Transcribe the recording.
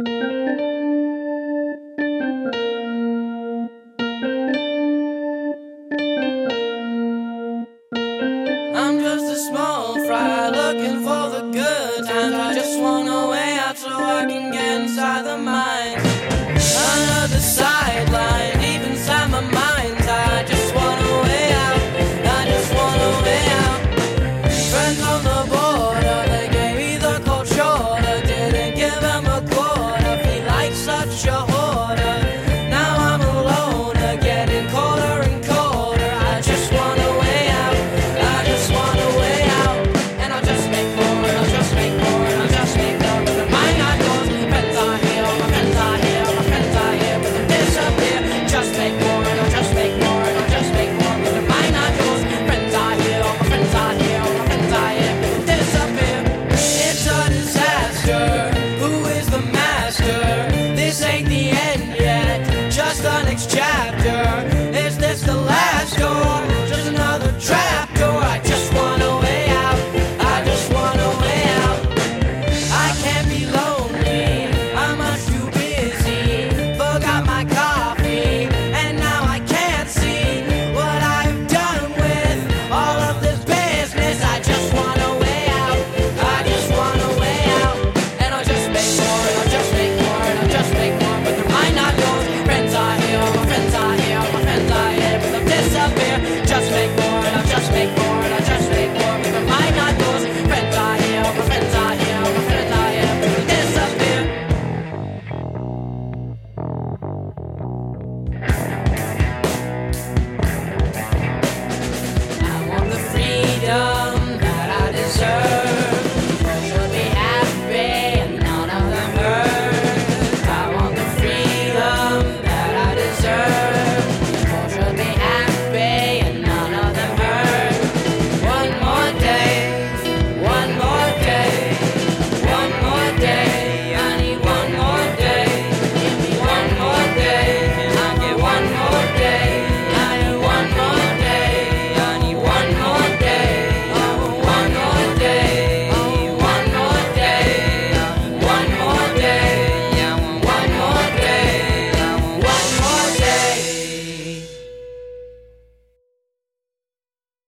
I'm just a small fry looking for the good times. I just wanna way out so I can get inside the mind.